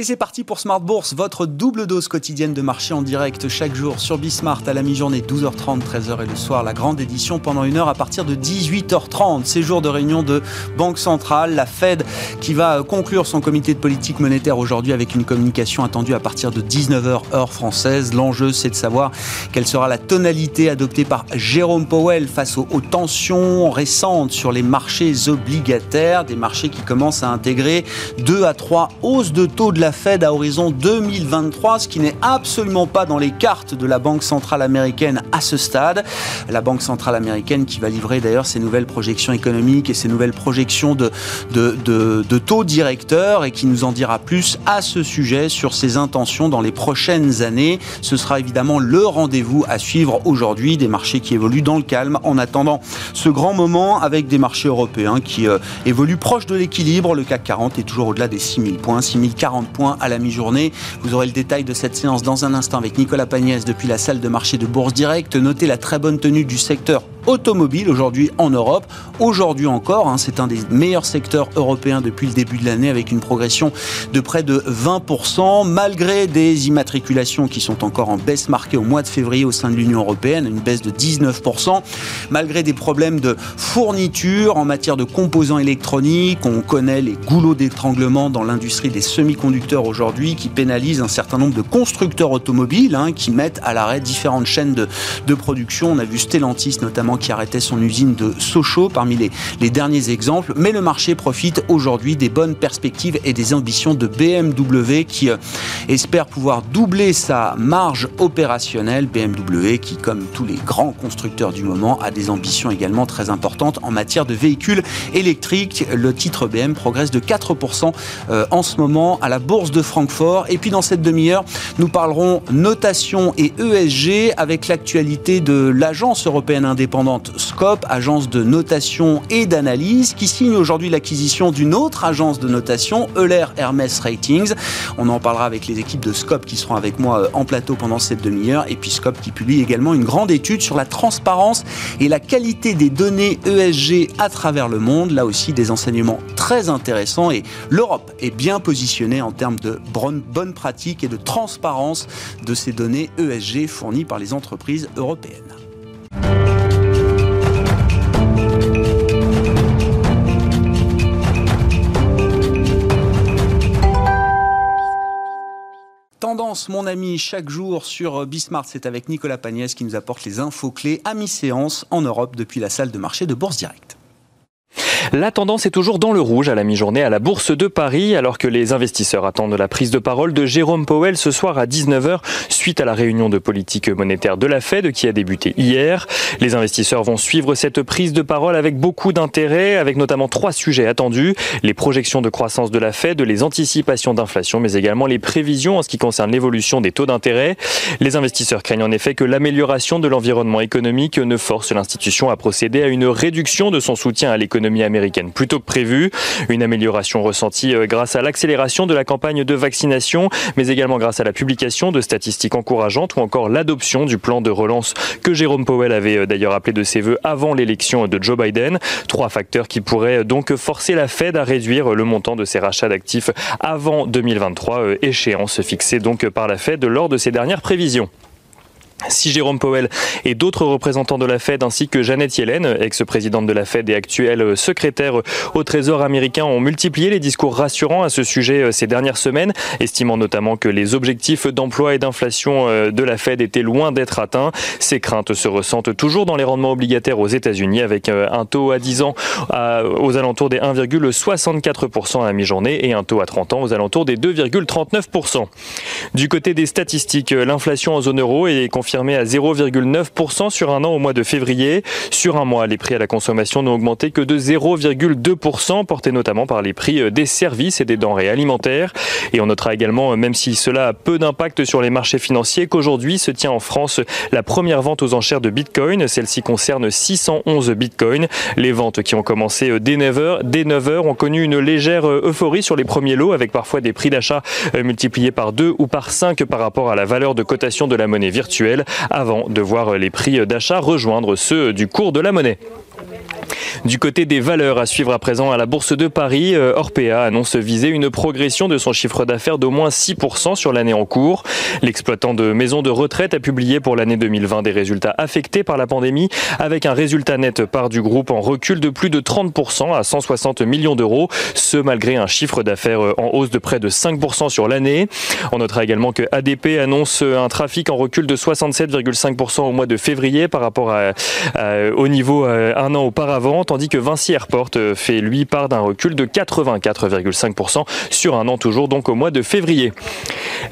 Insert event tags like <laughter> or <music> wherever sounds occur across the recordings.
Et c'est parti pour Smart Bourse, votre double dose quotidienne de marché en direct chaque jour sur Bismart à la mi-journée 12h30, 13h et le soir, la grande édition pendant une heure à partir de 18h30. Ces jours de réunion de Banque Centrale, la Fed qui va conclure son comité de politique monétaire aujourd'hui avec une communication attendue à partir de 19h heure française. L'enjeu c'est de savoir quelle sera la tonalité adoptée par Jérôme Powell face aux, aux tensions récentes sur les marchés obligataires, des marchés qui commencent à intégrer 2 à 3 hausses de taux de la Fed à horizon 2023, ce qui n'est absolument pas dans les cartes de la Banque centrale américaine à ce stade. La Banque centrale américaine qui va livrer d'ailleurs ses nouvelles projections économiques et ses nouvelles projections de taux directeurs et qui nous en dira plus à ce sujet sur ses intentions dans les prochaines années. Ce sera évidemment le rendez-vous à suivre aujourd'hui, des marchés qui évoluent dans le calme en attendant ce grand moment avec des marchés européens qui euh, évoluent proche de l'équilibre. Le CAC 40 est toujours au-delà des 6000 points, 6040 points à la mi-journée. Vous aurez le détail de cette séance dans un instant avec Nicolas Pagnès depuis la salle de marché de Bourse Direct. Notez la très bonne tenue du secteur automobile aujourd'hui en Europe. Aujourd'hui encore, hein, c'est un des meilleurs secteurs européens depuis le début de l'année avec une progression de près de 20%, malgré des immatriculations qui sont encore en baisse marquée au mois de février au sein de l'Union européenne, une baisse de 19%, malgré des problèmes de fourniture en matière de composants électroniques. On connaît les goulots d'étranglement dans l'industrie des semi-conducteurs aujourd'hui qui pénalisent un certain nombre de constructeurs automobiles hein, qui mettent à l'arrêt différentes chaînes de, de production. On a vu Stellantis notamment qui arrêtait son usine de Sochaux parmi les, derniers exemples. Mais le marché profite aujourd'hui des bonnes perspectives et des ambitions de BMW qui euh, espère pouvoir doubler sa marge opérationnelle. BMW qui, comme tous les grands constructeurs du moment, a des ambitions également très importantes en matière de véhicules électriques. Le titre BM progresse de 4% euh, en ce moment à la bourse de Francfort. Et puis dans cette demi-heure, nous parlerons notation et ESG avec l'actualité de l'agence européenne indépendante Scope, agence de notation et d'analyse, qui signe aujourd'hui l'acquisition d'une autre agence de notation, Euler Hermes Ratings. On en parlera avec les équipes de Scope qui seront avec moi euh, en plateau pendant cette demi-heure. Et puis Scope qui publie également une grande étude sur la transparence et la qualité des données ESG à travers le monde. Là aussi, des enseignements très intéressants. Et l'Europe est bien positionnée en termes de bonnes pratiques et de transparence de ces données ESG fournies par les entreprises européennes. Mon ami, chaque jour sur Bismart, c'est avec Nicolas Pagnès qui nous apporte les infos clés à mi-séance en Europe depuis la salle de marché de Bourse Direct. La tendance est toujours dans le rouge à la mi-journée à la Bourse de Paris, alors que les investisseurs attendent la prise de parole de Jérôme Powell ce soir à 19h, suite à la réunion de politique monétaire de la Fed qui a débuté hier. Les investisseurs vont suivre cette prise de parole avec beaucoup d'intérêt, avec notamment trois sujets attendus. Les projections de croissance de la Fed, les anticipations d'inflation, mais également les prévisions en ce qui concerne l'évolution des taux d'intérêt. Les investisseurs craignent en effet que l'amélioration de l'environnement économique ne force l'institution à procéder à une réduction de son soutien à l'économie américaine plutôt que prévu. Une amélioration ressentie euh, grâce à l'accélération de la campagne de vaccination, mais également grâce à la publication de statistiques encourageantes ou encore l'adoption du plan de relance que Jérôme Powell avait euh, d'ailleurs appelé de ses voeux avant l'élection de Joe Biden. Trois facteurs qui pourraient donc forcer la Fed à réduire le montant de ses rachats d'actifs avant 2023, euh, échéance fixée donc par la Fed lors de ses dernières prévisions. Si Jérôme Powell et d'autres représentants de la Fed ainsi que Janet Yellen, ex-présidente de la Fed et actuelle secrétaire au Trésor américain, ont multiplié les discours rassurants à ce sujet euh, ces dernières semaines, estimant notamment que les objectifs d'emploi et d'inflation euh, de la Fed étaient loin d'être atteints. Ces craintes se ressentent toujours dans les rendements obligataires aux États-Unis avec euh, un taux à 10 ans aux alentours des 1,64% à la mi-journée et un taux à 30 ans aux alentours des 2,39%. Du côté des statistiques, l'inflation en zone euro est confirmée confirmé à 0,9% sur un an au mois de février. Sur un mois, les prix à la consommation n'ont augmenté que de 0,2%, portés notamment par les prix euh, des services et des denrées alimentaires. Et on notera également, euh, même si cela a peu d'impact sur les marchés financiers, qu'aujourd'hui se tient en France la première vente aux enchères de Bitcoin. Celle-ci concerne 611 Bitcoins. Les ventes qui ont commencé euh, dès 9h, dès 9h ont connu une légère euphorie sur les premiers lots avec parfois des prix d'achat multipliés par 2 ou par 5 par rapport à la valeur de cotation de la monnaie virtuelle avant de voir les prix d'achat rejoindre ceux du cours de la monnaie. Du côté des valeurs à suivre à présent à la Bourse de Paris, euh, Orpea annonce viser une progression de son chiffre d'affaires d'au moins 6% sur l'année en cours. L'exploitant de maisons de retraite a publié pour l'année 2020 des résultats affectés par la pandémie avec un résultat net part du groupe en recul de plus de 30% à 160 millions d'euros, ce malgré un chiffre d'affaires euh, en hausse de près de 5% sur l'année. On notera également que ADP annonce un trafic en recul de 67,5% au mois de février par rapport au niveau euh, un an auparavant, tandis que Vinci Airport euh, fait lui part d'un recul de 84,5% sur un an toujours, donc au mois de février.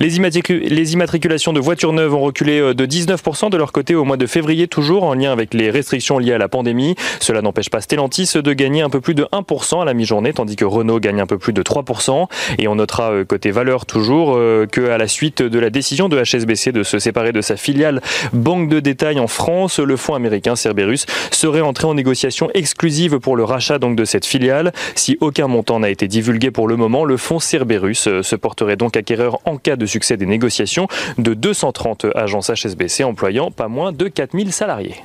Les, immatriculations de voitures neuves ont reculé euh, de 19% de leur côté au mois de février, toujours en lien avec les restrictions liées à la pandémie. Cela n'empêche pas Stellantis de gagner un peu plus de 1% à la mi-journée, tandis que Renault gagne un peu plus de 3%. Et on notera côté valeur toujours qu'à la suite de la décision de HSBC de se séparer de sa filiale banque de détail en France, le fonds américain Cerberus serait entré en négociation exclusive pour le rachat donc de cette filiale. Si aucun montant n'a été divulgué pour le moment, le fonds Cerberus euh, se porterait donc acquéreur en cas de succès des négociations de 230 agences HSBC employant pas moins de 4000 salariés.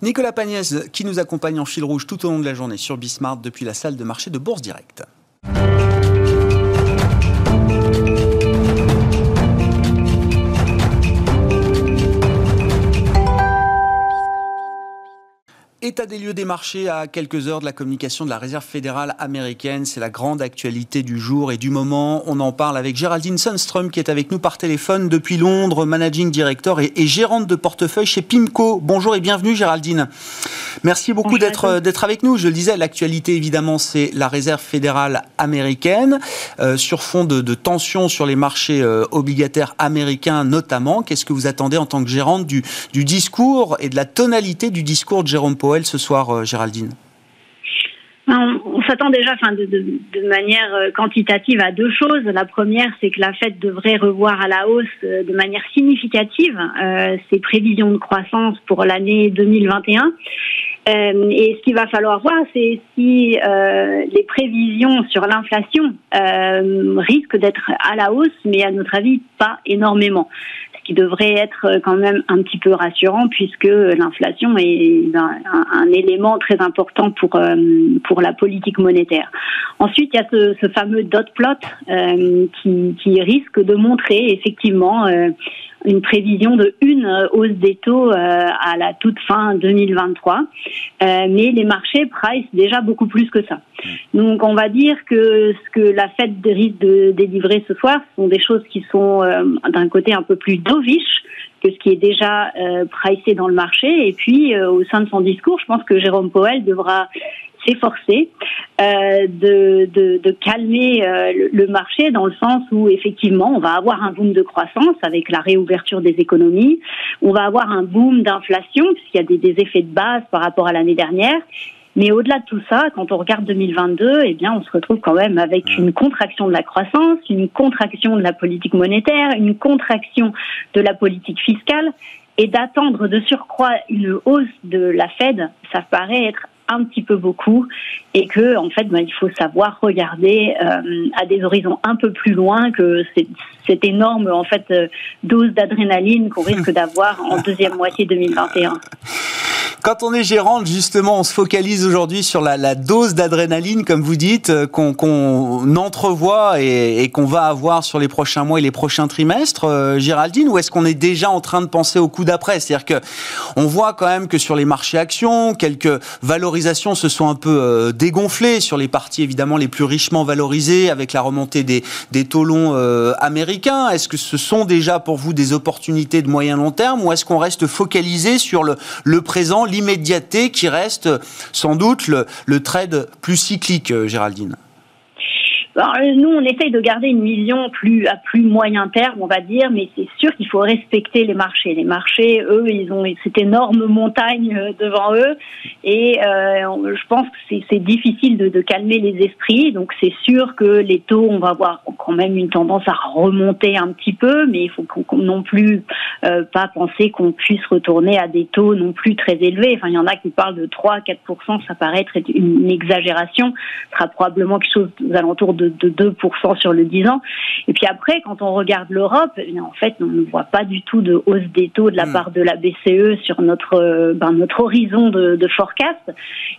Nicolas Pagnès qui nous accompagne en fil rouge tout au long de la journée sur Bismart depuis la salle de marché de Bourse Directe. État des lieux des marchés à quelques heures de la communication de la Réserve fédérale américaine. C'est la grande actualité du jour et du moment. On en parle avec Géraldine Sundström qui est avec nous par téléphone depuis Londres, managing director et, gérante de portefeuille chez PIMCO. Bonjour et bienvenue Géraldine. Merci beaucoup d'être d'être avec nous. Je le disais, l'actualité évidemment c'est la Réserve fédérale américaine euh, sur fond de, tensions sur les marchés euh, obligataires américains notamment. Qu'est-ce que vous attendez en tant que gérante du, du discours et de la tonalité du discours de Jérôme Powell ce soir, euh, Géraldine on, s'attend déjà de, manière euh, quantitative à deux choses. La première, c'est que la Fed devrait revoir à la hausse euh, de manière significative ses prévisions de croissance pour l'année 2021. et ce qu'il va falloir voir, c'est si les prévisions sur l'inflation risquent d'être à la hausse, mais à notre avis, pas énormément qui devrait être euh, quand même un petit peu rassurant puisque l'inflation est un, élément très important pour euh, pour la politique monétaire. Ensuite, il y a ce, ce fameux dot plot euh, qui, qui, risque de montrer effectivement une prévision de une hausse des taux euh, à la toute fin 2023, euh, mais les marchés price déjà beaucoup plus que ça. Mm. Donc on va dire que ce que la Fed risque de délivrer ce soir sont des choses qui sont euh, d'un côté un peu plus dovish que ce qui est déjà euh, pricé dans le marché. Et puis, au sein de son discours, je pense que Jérôme Powell devra s'efforcer euh, de, de, de, calmer euh, le, marché dans le sens où effectivement on va avoir un boom de croissance avec la réouverture des économies, on va avoir un boom d'inflation puisqu'il y a des, des effets de base par rapport à l'année dernière. Mais au-delà de tout ça, quand on regarde 2022, eh bien, on se retrouve quand même avec mmh. une contraction de la croissance, une contraction de la politique monétaire, une contraction de la politique fiscale. Et d'attendre de surcroît une hausse de la Fed, ça paraît être un petit peu beaucoup et que en fait ben, il faut savoir regarder euh, à des horizons un peu plus loin que cette énorme en fait euh, dose d'adrénaline qu'on risque d'avoir en deuxième moitié 2021. Quand on est gérante, justement, on se focalise aujourd'hui sur la, dose d'adrénaline, comme vous dites, euh, qu'on entrevoit et, qu'on va avoir sur les prochains mois et les prochains trimestres, euh, Géraldine, ou est-ce qu'on est déjà en train de penser au coup d'après? C'est-à-dire que on voit quand même que sur les marchés actions, quelques valorisations se sont un peu euh, dégonflées sur les parties évidemment les plus richement valorisées avec la remontée des, taux longs américains. Est-ce que ce sont déjà pour vous des opportunités de moyen long terme ou est-ce qu'on reste focalisé sur le présent l'immédiateté qui reste sans doute le, le trade plus cyclique, euh, Géraldine. euh, nous, on essaye de garder une vision plus à plus moyen terme, on va dire, mais c'est sûr qu'il faut respecter les marchés. Les marchés, eux, ils ont cette énorme montagne euh, devant eux, et euh, je pense que c'est difficile de, de, calmer les esprits. Donc, c'est sûr que les taux, on va avoir quand même une tendance à remonter un petit peu, mais il faut non plus euh, pas penser qu'on puisse retourner à des taux non plus très élevés. Enfin, il y en a qui parlent de 3-4%, ça paraît être une exagération. Ce sera probablement quelque chose aux alentours de de, 2% sur le 10 ans. Et puis après, quand on regarde l'Europe, eh en fait, on ne voit pas du tout de hausse des taux de la hmm. part de la BCE sur notre, ben, notre horizon de, de, forecast.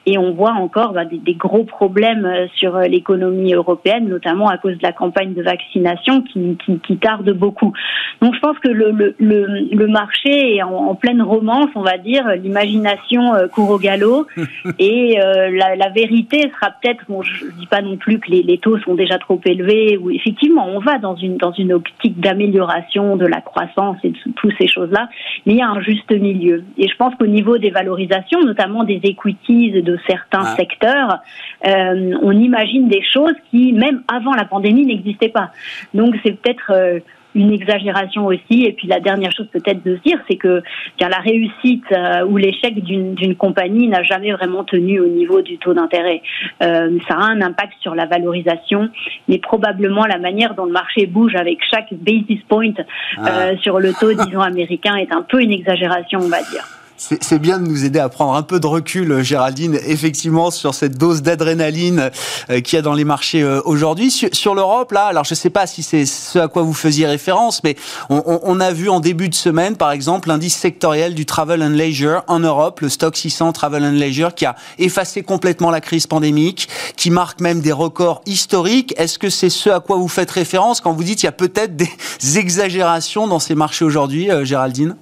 Et on voit encore ben, des, gros problèmes sur l'économie européenne, notamment à cause de la campagne de vaccination qui, qui, tarde beaucoup. Donc je pense que le, le, le, marché est en, pleine romance, on va dire, l'imagination court au galop. <laughs> et la, la, vérité sera peut-être, bon, je ne dis pas non plus que les, les, taux sont déjà trop élevés, ou effectivement, on va dans une, dans une optique d'amélioration de la croissance et de toutes ces choses-là, mais il y a un juste milieu. Et je pense qu'au niveau des valorisations, notamment des equities de certains secteurs, euh, on imagine des choses qui, même avant la pandémie, n'existaient pas. Donc c'est peut-être... Euh, une exagération aussi. Et puis la dernière chose peut-être de se dire, c'est que bien, la réussite euh, ou l'échec d'une compagnie n'a jamais vraiment tenu au niveau du taux d'intérêt. Euh, ça a un impact sur la valorisation, mais probablement la manière dont le marché bouge avec chaque basis point ah. euh, sur le taux, disons, américain est un peu une exagération, on va dire. C'est bien de nous aider à prendre un peu de recul, euh, Géraldine, effectivement, sur cette dose d'adrénaline euh, qu'il y a dans les marchés euh, aujourd'hui. Sur, l'Europe, là, alors je ne sais pas si c'est ce à quoi vous faisiez référence, mais on, a vu en début de semaine, par exemple, l'indice sectoriel du Travel and Leisure en Europe, le stock 600 Travel and Leisure, qui a effacé complètement la crise pandémique, qui marque même des records historiques. Est-ce que c'est ce à quoi vous faites référence quand vous dites qu'il y a peut-être des <laughs> exagérations dans ces marchés aujourd'hui, Géraldine?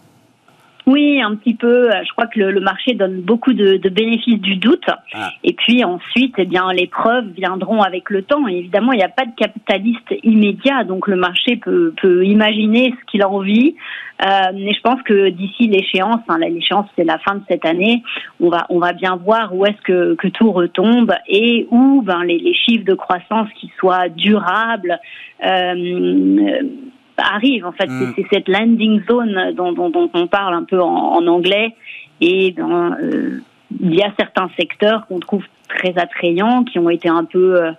Oui, un petit peu. Je crois que le, marché donne beaucoup de, bénéfices du doute. Ah. Et puis ensuite, eh bien, les preuves viendront avec le temps. Et évidemment, il n'y a pas de capitaliste immédiat, donc le marché peut, peut imaginer ce qu'il a envie. Euh, mais je pense que d'ici l'échéance, hein, l'échéance c'est la fin de cette année, on va on va bien voir où est-ce que, que tout retombe et où ben les, les chiffres de croissance qui soient durables. Euh, arrive. En fait, c'est mm. cette landing zone dont, on parle un peu en, anglais. Et euh, il y a certains secteurs qu'on trouve très attrayants, qui ont été un peu euh,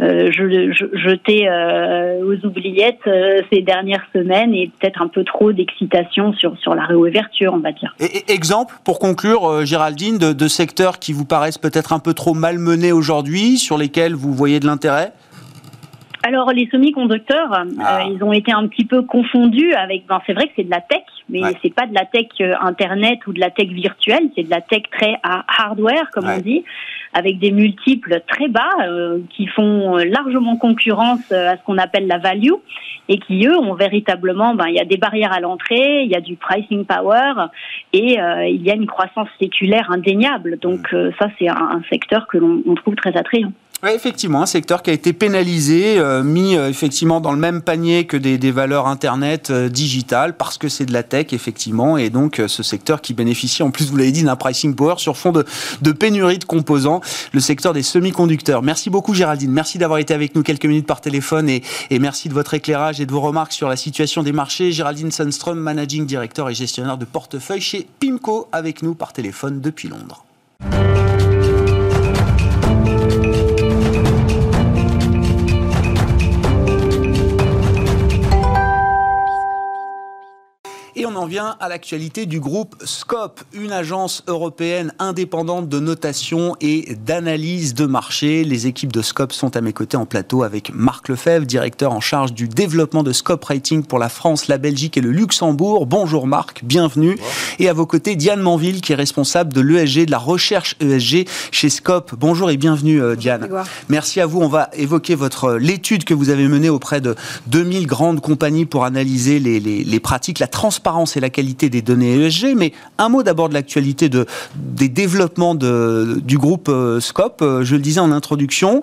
euh jetés euh, aux oubliettes ces dernières semaines et peut-être un peu trop d'excitation sur, sur la réouverture, on va dire. Et, exemple, pour conclure, Géraldine, de, de secteurs qui vous paraissent peut-être un peu trop malmenés aujourd'hui, sur lesquels vous voyez de l'intérêt? Alors les semi-conducteurs, euh, ah. ils ont été un petit peu confondus avec. Ben, c'est vrai que c'est de la tech, mais c'est pas de la tech euh, internet ou de la tech virtuelle, c'est de la tech très à hardware, comme on dit, avec des multiples très bas euh, qui font largement concurrence à ce qu'on appelle la value et qui eux ont véritablement, ben il y a des barrières à l'entrée, il y a du pricing power et il y a une croissance séculaire indéniable. Donc mm. ça c'est un, un secteur que l'on trouve très attrayant. Oui, effectivement, un secteur qui a été pénalisé, euh, mis euh, effectivement dans le même panier que des, valeurs Internet euh, digitales, parce que c'est de la tech, effectivement, et donc ce secteur qui bénéficie, en plus, vous l'avez dit, d'un pricing power sur fond de, pénurie de composants, le secteur des semi-conducteurs. Merci beaucoup, Géraldine. Merci d'avoir été avec nous quelques minutes par téléphone et, et, merci de votre éclairage et de vos remarques sur la situation des marchés. Géraldine Sundström, managing director et gestionnaire de portefeuille chez PIMCO, avec nous par téléphone depuis Londres. Et on en vient à l'actualité du groupe Scope, une agence européenne indépendante de notation et d'analyse de marché. Les équipes de Scope sont à mes côtés en plateau avec Marc Lefebvre, directeur en charge du développement de Scope Rating pour la France, la Belgique et le Luxembourg. Bonjour Marc, bienvenue. Et à vos côtés, Diane Manville, qui est responsable de l'ESG, de la recherche ESG chez Scope. Bonjour et bienvenue euh, Diane. Merci à vous. On va évoquer votre l'étude que vous avez menée auprès de 2000 grandes compagnies pour analyser les, les, les pratiques, la transparence et la qualité des données ESG, mais un mot d'abord de l'actualité de, des développements de, du groupe euh, Scope, euh, je le disais en introduction,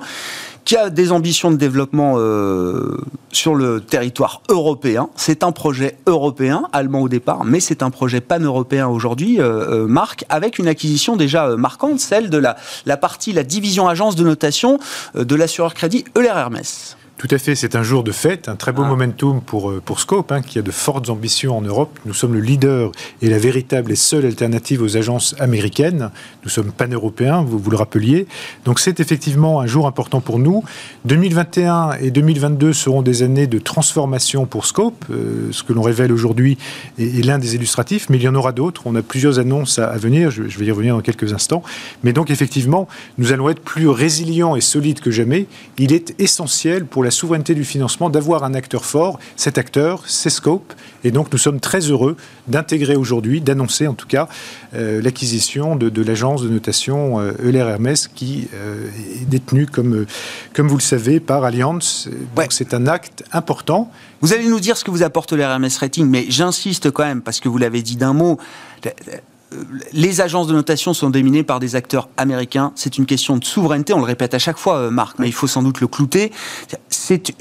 qui a des ambitions de développement euh, sur le territoire européen. C'est un projet européen, allemand au départ, mais c'est un projet pan-européen aujourd'hui, Marc, avec une acquisition déjà marquante, celle de la, la partie, la division agence de notation de l'assureur crédit Euler Hermès. Tout à fait, c'est un jour de fête, un très beau ah. momentum pour, euh, pour Scope, hein, qui a de fortes ambitions en Europe. Nous sommes le leader et la véritable et seule alternative aux agences américaines. Nous sommes pan-européens, vous vous le rappeliez. Donc c'est effectivement un jour important pour nous. 2021 et 2022 seront des années de transformation pour Scope. Euh, ce que l'on révèle aujourd'hui est, l'un des illustratifs, mais il y en aura d'autres. On a plusieurs annonces à, venir, je, je, vais y revenir dans quelques instants. Mais donc effectivement, nous allons être plus résilients et solides que jamais. Il est essentiel pour la la souveraineté du financement d'avoir un acteur fort. Cet acteur, c'est Scope. Et donc, nous sommes très heureux d'intégrer aujourd'hui, d'annoncer en tout cas, euh, l'acquisition de, l'agence de notation euh, Euler Hermès qui euh, est détenue, comme, comme vous le savez, par Allianz. Donc, c'est un acte important. Vous allez nous dire ce que vous apporte Euler Hermès Rating, mais j'insiste quand même, parce que vous l'avez dit d'un mot les agences de notation sont dominées par des acteurs américains. C'est une question de souveraineté. On le répète à chaque fois, euh, Marc, mais il faut sans doute le clouter. C'est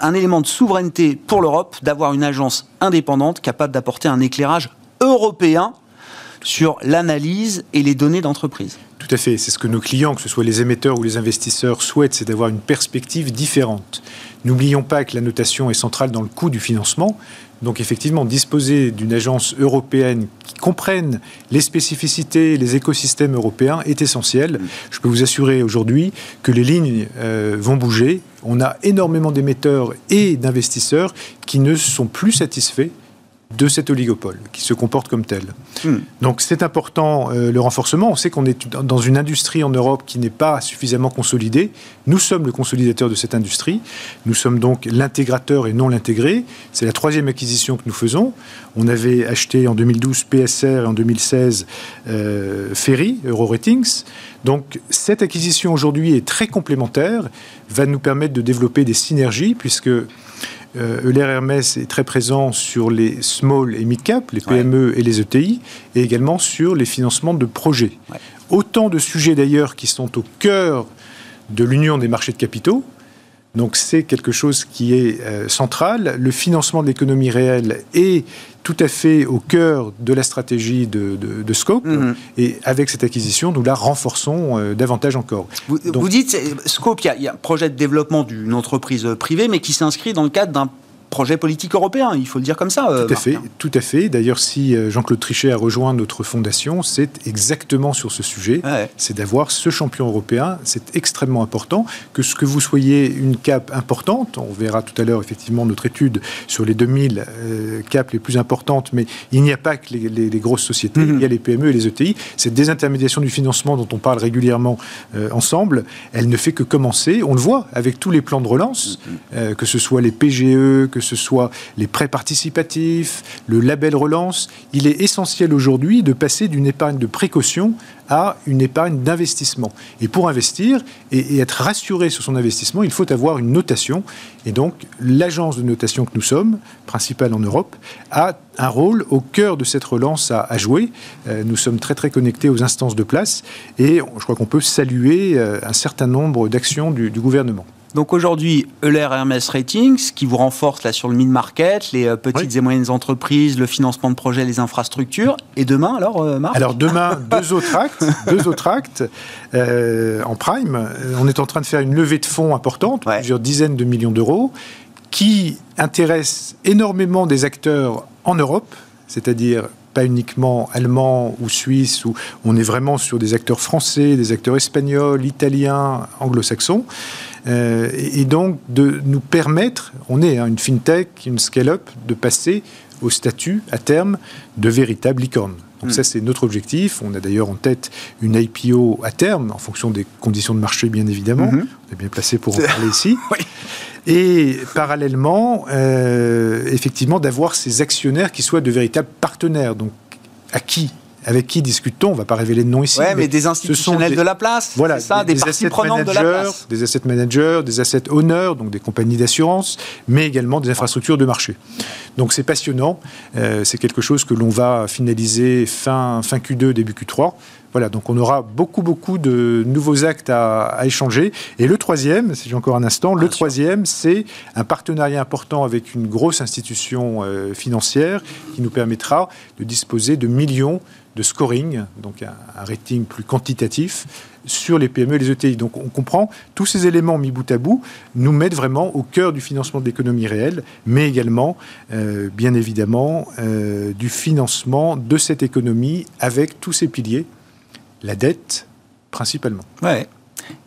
un élément de souveraineté pour l'Europe d'avoir une agence indépendante capable d'apporter un éclairage européen sur l'analyse et les données d'entreprise. Tout à fait. C'est ce que nos clients, que ce soit les émetteurs ou les investisseurs, souhaitent, c'est d'avoir une perspective différente. N'oublions pas que la notation est centrale dans le coût du financement. Donc effectivement, disposer d'une agence européenne qui comprenne les spécificités, les écosystèmes européens est essentiel. Je peux vous assurer aujourd'hui que les lignes euh, vont bouger. On a énormément d'émetteurs et d'investisseurs qui ne sont plus satisfaits de cet oligopole, qui se comporte comme tel. Hmm. Donc c'est important euh, le renforcement. On sait qu'on est dans une industrie en Europe qui n'est pas suffisamment consolidée. Nous sommes le consolidateur de cette industrie. Nous sommes donc l'intégrateur et non l'intégré. C'est la troisième acquisition que nous faisons. On avait acheté en 2012 PSR et en 2016 euh, Ferry, Euroratings. Donc cette acquisition aujourd'hui est très complémentaire, va nous permettre de développer des synergies puisque Euler Hermès est très présent sur les small et mid cap, les PME et les ETI, et également sur les financements de projets. Autant de sujets d'ailleurs qui sont au cœur de l'union des marchés de capitaux, donc c'est quelque chose qui est euh, central. Le financement de l'économie réelle est tout à fait au cœur de la stratégie de, Scope. Mhm. Et avec cette acquisition, nous la renforçons euh, davantage encore. Vous, vous dites, Scope, il y, a un projet de développement d'une entreprise privée, mais qui s'inscrit dans le cadre d'un projet politique européen, il faut le dire comme ça. Euh, tout à fait, tout à fait. D'ailleurs, si euh, Jean-Claude Trichet a rejoint notre fondation, c'est exactement sur ce sujet. C'est d'avoir ce champion européen. C'est extrêmement important que ce que vous soyez une cap importante. On verra tout à l'heure effectivement notre étude sur les 2000 euh, caps les plus importantes, mais il n'y a pas que les, grosses sociétés. Mhm. Il y a les PME et les ETI. Cette désintermédiation du financement dont on parle régulièrement ensemble, elle ne fait que commencer. On le voit avec tous les plans de relance, mhm. que ce soit les PGE, que que ce soit les prêts participatifs, le label relance, il est essentiel aujourd'hui de passer d'une épargne de précaution à une épargne d'investissement. Et pour investir et, être rassuré sur son investissement, il faut avoir une notation. Et donc, l'agence de notation que nous sommes, principale en Europe, a un rôle au cœur de cette relance à, jouer. Euh, nous sommes très très connectés aux instances de place et je crois qu'on peut saluer euh, un certain nombre d'actions du gouvernement. Donc aujourd'hui, Euler Hermès Ratings, qui vous renforce là sur le mid-market, les euh, petites et moyennes entreprises, le financement de projets, les infrastructures. Et demain, alors, euh, Marc? Alors demain, deux autres actes, <laughs> deux autres actes euh, en prime. On est en train de faire une levée de fonds importante, plusieurs dizaines de millions d'euros, qui intéresse énormément des acteurs en Europe, c'est-à-dire pas uniquement allemands ou suisses, où on est vraiment sur des acteurs français, des acteurs espagnols, italiens, anglo-saxons. Euh, et, donc de nous permettre, on est hein, une fintech, une scale-up, de passer au statut à terme de véritable licorne. Donc hmm. ça, c'est notre objectif. On a d'ailleurs en tête une IPO à terme, en fonction des conditions de marché, bien évidemment. Hmm. On est bien placé pour en parler ici. <laughs> Et parallèlement, euh, effectivement, d'avoir ces actionnaires qui soient de véritables partenaires. Donc, à qui avec qui discute-t-on? On ne va pas révéler de nom ici. Oui, mais, des institutionnels de la place. Voilà, ça, des, parties prenantes de la place. Des asset managers, des asset owners, donc des compagnies d'assurance, mais également des infrastructures de marché. Donc c'est passionnant. Euh, c'est quelque chose que l'on va finaliser fin, fin Q2, début Q3. Voilà, donc on aura beaucoup, beaucoup de nouveaux actes à, échanger. Et le troisième, si j'ai encore un instant, le troisième, c'est un partenariat important avec une grosse institution euh, financière qui nous permettra de disposer de millions de scoring, donc un, rating plus quantitatif sur les PME et les ETI. Donc on comprend, tous ces éléments mis bout à bout nous mettent vraiment au cœur du financement de l'économie réelle, mais également, euh, bien évidemment, euh, du financement de cette économie avec tous ses piliers, la dette principalement. Ouais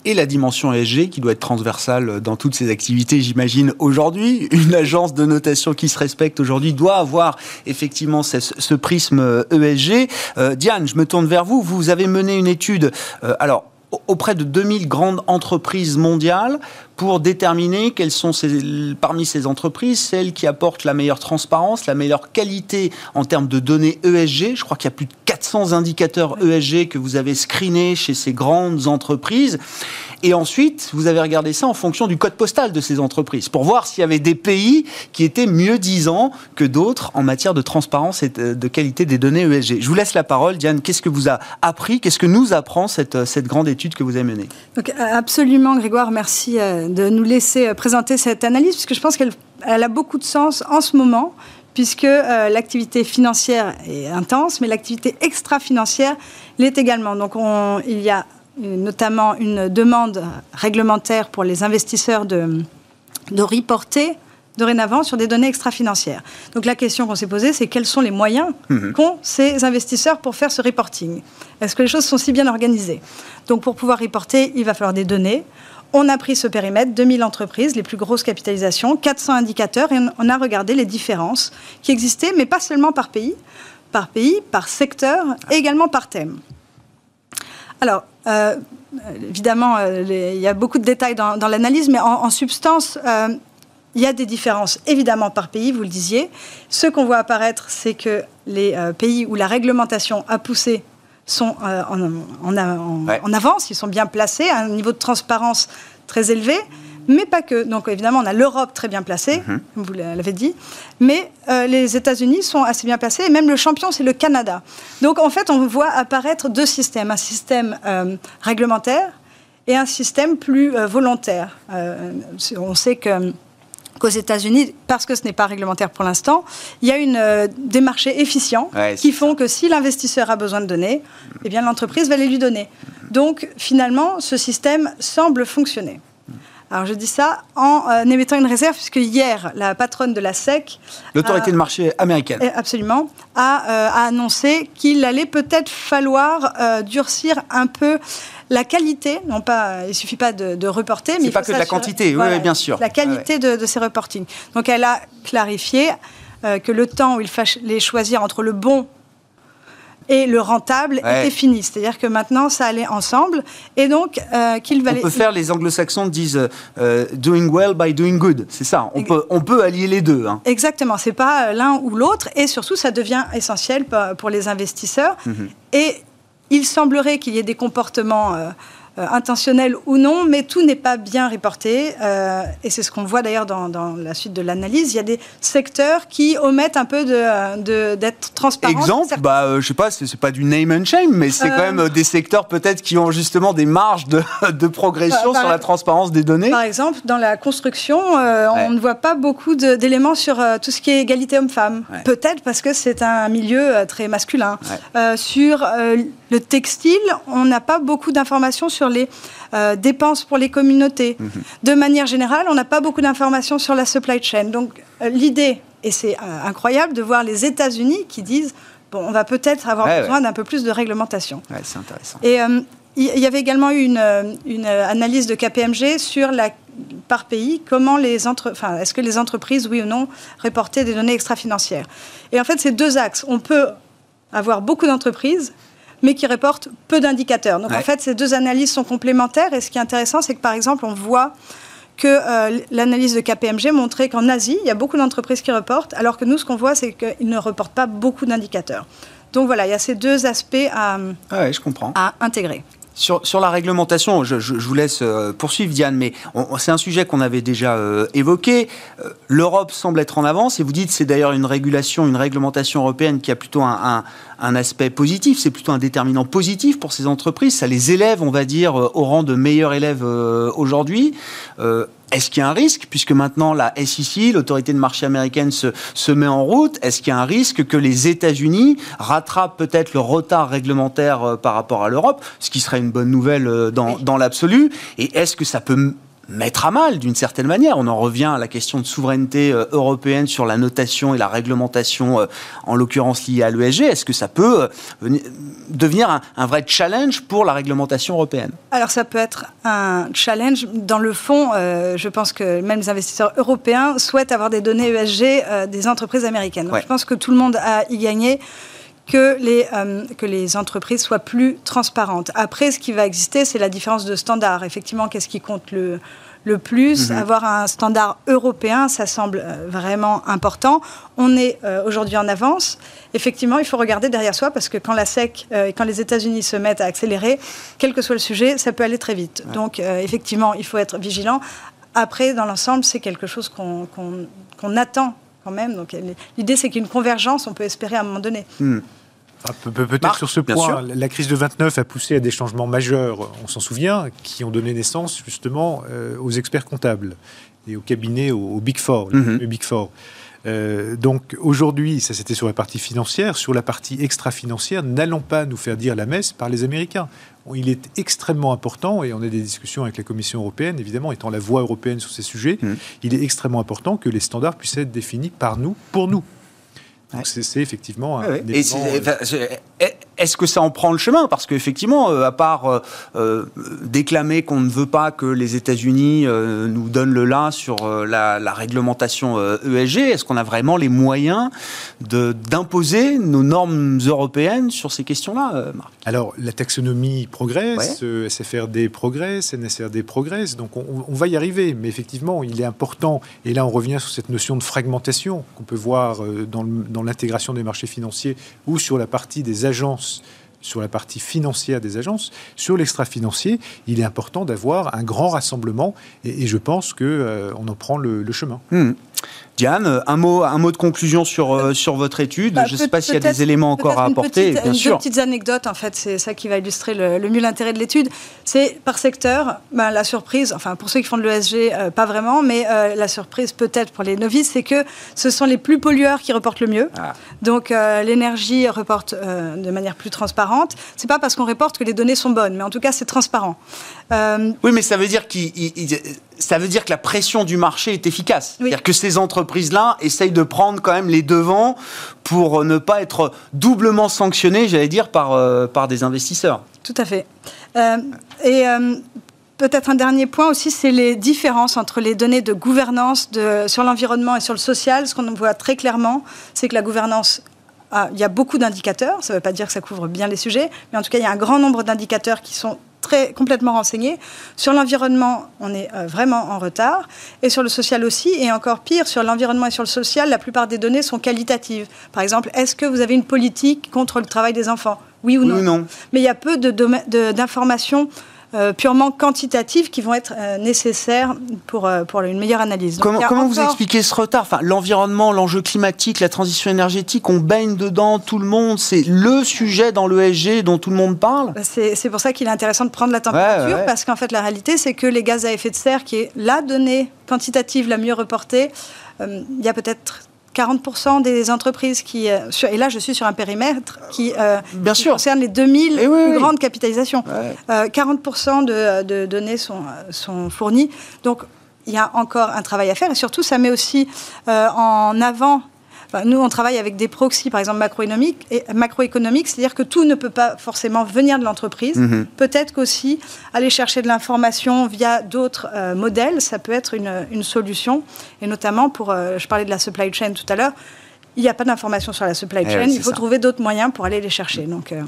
et la dimension ESG qui doit être transversale dans toutes ces activités, j'imagine, aujourd'hui. Une agence de notation qui se respecte aujourd'hui doit avoir effectivement ce, prisme ESG. Euh, Diane, je me tourne vers vous. Vous avez mené une étude, euh, alors, auprès de 2000 grandes entreprises mondiales pour déterminer quelles sont parmi ces entreprises celles qui apportent la meilleure transparence, la meilleure qualité en termes de données ESG. Je crois qu'il y a plus de 400 indicateurs ESG que vous avez screenés chez ces grandes entreprises. Et ensuite, vous avez regardé ça en fonction du code postal de ces entreprises, pour voir s'il y avait des pays qui étaient mieux disants que d'autres en matière de transparence et de qualité des données ESG. Je vous laisse la parole, Diane. Qu'est-ce que vous a appris Qu'est-ce que nous apprend cette, cette grande étude que vous avez menée? Donc, Absolument, Grégoire, merci euh, de nous laisser euh, présenter cette analyse, puisque je pense qu'elle elle a beaucoup de sens en ce moment puisque euh, l'activité financière est intense, mais l'activité extra-financière l'est également. Donc on, il y a notamment une demande réglementaire pour les investisseurs de, de reporter dorénavant sur des données extra-financières. Donc la question qu'on s'est posée, c'est quels sont les moyens mhm. qu'ont ces investisseurs pour faire ce reporting? Est-ce que les choses sont si bien organisées? Donc pour pouvoir reporter, il va falloir des données. On a pris ce périmètre, 2000 entreprises, les plus grosses capitalisations, 400 indicateurs, et on a regardé les différences qui existaient, mais pas seulement par pays, par pays, par secteur, et également par thème. Alors, euh, évidemment, euh, il y a beaucoup de détails dans, l'analyse, mais en, substance, euh, il y a des différences, évidemment, par pays, vous le disiez. Ce qu'on voit apparaître, c'est que les pays où la réglementation a poussé sont en, avance, ils sont bien placés, à un niveau de transparence très élevé mais pas que. Donc évidemment, on a l'Europe très bien placée, mhm. vous l'avez dit, mais euh, les États-Unis sont assez bien placés, et même le champion, c'est le Canada. Donc en fait, on voit apparaître deux systèmes, un système euh, réglementaire et un système plus euh, volontaire. on sait que qu'aux États-Unis, parce que ce n'est pas réglementaire pour l'instant, il y a une, des marchés efficients qui font que si l'investisseur a besoin de données, eh bien l'entreprise va les lui donner. Donc finalement, ce système semble fonctionner. Alors je dis ça en euh, émettant une réserve, puisque hier, la patronne de la SEC... L'autorité de marché américaine. Eh, absolument, a, euh, annoncé qu'il allait peut-être falloir euh, durcir un peu la qualité, non pas, il suffit pas de, reporter, mais... C'est pas que de la quantité, oui, bien sûr. La qualité de, de, ces reportings. Donc elle a clarifié que le temps où il fallait choisir entre le bon et le rentable était fini. C'est-à-dire que maintenant, ça allait ensemble. Et donc, euh, qu'il valait. On peut faire, les anglo-saxons disent euh, doing well by doing good. C'est ça. On peut, on peut allier les deux. Hein. Exactement. C'est pas euh, l'un ou l'autre. Et surtout, ça devient essentiel pour les investisseurs. Mhm. Et il semblerait qu'il y ait des comportements. Euh, intentionnel ou non, mais tout n'est pas bien reporté. Euh, et c'est ce qu'on voit d'ailleurs dans, la suite de l'analyse. Il y a des secteurs qui omettent un peu d'être de, d'être transparents. Exemple, bah, euh, je sais pas, c'est pas du name and shame, mais c'est quand même des secteurs peut-être qui ont justement des marges de, <laughs> de progression sur la transparence des données. Par exemple, dans la construction, on ne voit pas beaucoup d'éléments sur tout ce qui est égalité homme-femme. Peut-être parce que c'est un milieu très masculin. sur le textile, on n'a pas beaucoup d'informations sur les euh, dépenses pour les communautés. Mhm. De manière générale, on n'a pas beaucoup d'informations sur la supply chain. Donc euh, l'idée, et c'est euh, incroyable de voir les États-Unis qui disent, bon, on va peut-être avoir besoin d'un peu plus de réglementation. c'est intéressant. Et il y avait également eu une, une, analyse de KPMG sur la par pays, comment les entre, enfin, est-ce que les entreprises, oui ou non, reportaient des données extra-financières. Et en fait, c'est deux axes. On peut avoir beaucoup d'entreprises mais qui reportent peu d'indicateurs. Donc en fait, ces deux analyses sont complémentaires. Et ce qui est intéressant, c'est que par exemple, on voit que euh, l'analyse de KPMG montrait qu'en Asie, il y a beaucoup d'entreprises qui reportent, alors que nous, ce qu'on voit, c'est qu'ils ne reportent pas beaucoup d'indicateurs. Donc voilà, il y a ces deux aspects à, ah je comprends. à intégrer. Sur, la réglementation, je, vous laisse euh, poursuivre, Diane, mais c'est un sujet qu'on avait déjà euh, évoqué. Euh, L'Europe semble être en avance, et vous dites c'est d'ailleurs une régulation, une réglementation européenne qui a plutôt un aspect positif, c'est plutôt un déterminant positif pour ces entreprises. Ça les élève, on va dire, au rang de meilleurs élèves aujourd'hui. Est-ce qu'il y a un risque, puisque maintenant la SEC, l'autorité de marché américaine, se, se met en route Est-ce qu'il y a un risque que les États-Unis rattrapent peut-être le retard réglementaire par rapport à l'Europe, ce qui serait une bonne nouvelle euh, dans, dans l'absolu? Et est-ce que ça peut mettre à mal d'une certaine manière. On en revient à la question de souveraineté euh, européenne sur la notation et la réglementation, euh, en l'occurrence liée à l'ESG. Est-ce que ça peut devenir un, vrai challenge pour la réglementation européenne? Alors ça peut être un challenge. Dans le fond, je pense que même les investisseurs européens souhaitent avoir des données ESG des entreprises américaines. Je pense que tout le monde a y gagné que les, euh, que les entreprises soient plus transparentes. Après, ce qui va exister, c'est la différence de standard. Effectivement, qu'est-ce qui compte le, le plus? Mhm. Avoir un standard européen, ça semble euh, vraiment important. On est euh, aujourd'hui en avance. Effectivement, il faut regarder derrière soi parce que quand la SEC et quand les États-Unis se mettent à accélérer, quel que soit le sujet, ça peut aller très vite. Donc, effectivement, il faut être vigilant. Après, dans l'ensemble, c'est quelque chose qu'on qu'on attend quand même. Donc l'idée, c'est qu'une convergence, on peut espérer à un moment donné. Hmm. Ah, peut-être sur ce point, la crise de 29 a poussé à des changements majeurs, on s'en souvient, qui ont donné naissance justement euh, aux experts comptables et au cabinet, au, Big Four, le mhm. Big Four. Euh, donc aujourd'hui, ça c'était sur la partie financière, sur la partie extra-financière, n'allons pas nous faire dire la messe par les Américains. Il est extrêmement important, et on a des discussions avec la Commission européenne, évidemment, étant la voix européenne sur ces sujets, mmh. il est extrêmement important que les standards puissent être définis par nous, pour nous. Donc c'est effectivement un, est-ce que ça en prend le chemin? Parce qu'effectivement, euh, à part euh, euh, déclamer qu'on ne veut pas que les États-Unis nous donnent le là sur la, réglementation ESG, e est-ce qu'on a vraiment les moyens d'imposer nos normes européennes sur ces questions-là, Marc? Alors, la taxonomie progresse, SFRD progresse, NSRD progresse, donc on, va y arriver. Mais effectivement, il est important, et là on revient sur cette notion de fragmentation qu'on peut voir dans l'intégration des marchés financiers ou sur la partie des agences house sur la partie financière des agences. Sur l'extra-financier, il est important d'avoir un grand rassemblement et, je pense qu'on euh, on en prend le, chemin. Hmm. Diane, un mot, un mot de conclusion sur, euh, sur votre étude. Bah, je ne sais pas s'il y a des éléments encore à apporter. bien sûr. Deux petites anecdotes, en fait, c'est ça qui va illustrer le, mieux l'intérêt de l'étude. C'est par secteur, bah, la surprise, enfin pour ceux qui font de l'ESG, euh, pas vraiment, mais euh, la surprise peut-être pour les novices, c'est que ce sont les plus pollueurs qui reportent le mieux. Ah. Donc l'énergie reporte de manière plus transparente. C'est pas parce qu'on reporte que les données sont bonnes, mais en tout cas c'est transparent. oui, mais ça veut dire qu'il ça veut dire que la pression du marché est efficace. C'est-à-dire que ces entreprises-là essayent de prendre quand même les devants pour ne pas être doublement sanctionnées, j'allais dire, par, euh, par des investisseurs. Tout à fait. Euh, et euh, peut-être un dernier point aussi, c'est les différences entre les données de gouvernance de, sur l'environnement et sur le social. Ce qu'on voit très clairement, c'est que la gouvernance il y a beaucoup d'indicateurs, ça ne veut pas dire que ça couvre bien les sujets, mais en tout cas, il y a un grand nombre d'indicateurs qui sont très complètement renseignés. Sur l'environnement, on est euh, vraiment en retard. Et sur le social aussi, et encore pire, sur l'environnement et sur le social, la plupart des données sont qualitatives. Par exemple, est-ce que vous avez une politique contre le travail des enfants? Oui ou non, oui ou non? Mais il y a peu d'informations euh, purement quantitatives qui vont être euh, nécessaires pour, euh, pour une meilleure analyse. comment, comment vous expliquez ce retard? Enfin, L'environnement, l'enjeu climatique, la transition énergétique, on baigne dedans, tout le monde, c'est le sujet dans l'ESG dont tout le monde parle? Bah, C'est pour ça qu'il est intéressant de prendre la température, parce qu'en fait la réalité c'est que les gaz à effet de serre, qui est la donnée quantitative la mieux reportée, il y a peut-être 40% des entreprises qui, euh, et là je suis sur un périmètre qui, euh, Bien sûr. concerne les 2000 eh plus grandes capitalisations. 40% euh, de, données sont, sont fournies. Donc il y a encore un travail à faire et surtout ça met aussi en avant nous, on travaille avec des proxys, par exemple macroéconomiques, macroéconomiques c'est-à-dire que tout ne peut pas forcément venir de l'entreprise. Mhm. Peut-être qu'aussi aller chercher de l'information via d'autres euh, modèles, ça peut être une, solution. Et notamment pour, euh, je parlais de la supply chain tout à l'heure, il n'y a pas d'information sur la supply eh chain, il faut trouver d'autres moyens pour aller les chercher. Donc, euh,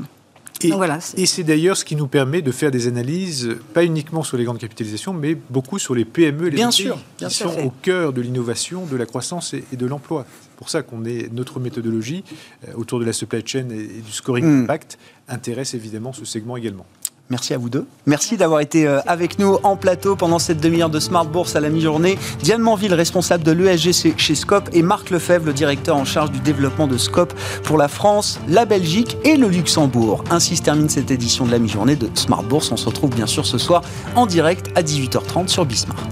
et, c'est d'ailleurs ce qui nous permet de faire des analyses, pas uniquement sur les grandes capitalisations, mais beaucoup sur les PME, les bien sûr, qui sont au cœur de l'innovation, de la croissance et, de l'emploi. C'est pour ça qu'on est notre méthodologie euh, autour de la supply chain et, du scoring hmm. impact intéresse évidemment ce segment également. Merci à vous deux. Merci d'avoir été euh, avec nous en plateau pendant cette demi-heure de Smart Bourse à la mi-journée. Diane Manville, responsable de l'ESG chez Scope, et Marc Lefebvre, le directeur en charge du développement de Scope pour la France, la Belgique et le Luxembourg. Ainsi se termine cette édition de la mi-journée de Smart Bourse. On se retrouve bien sûr ce soir en direct à 18h30 sur Bismart.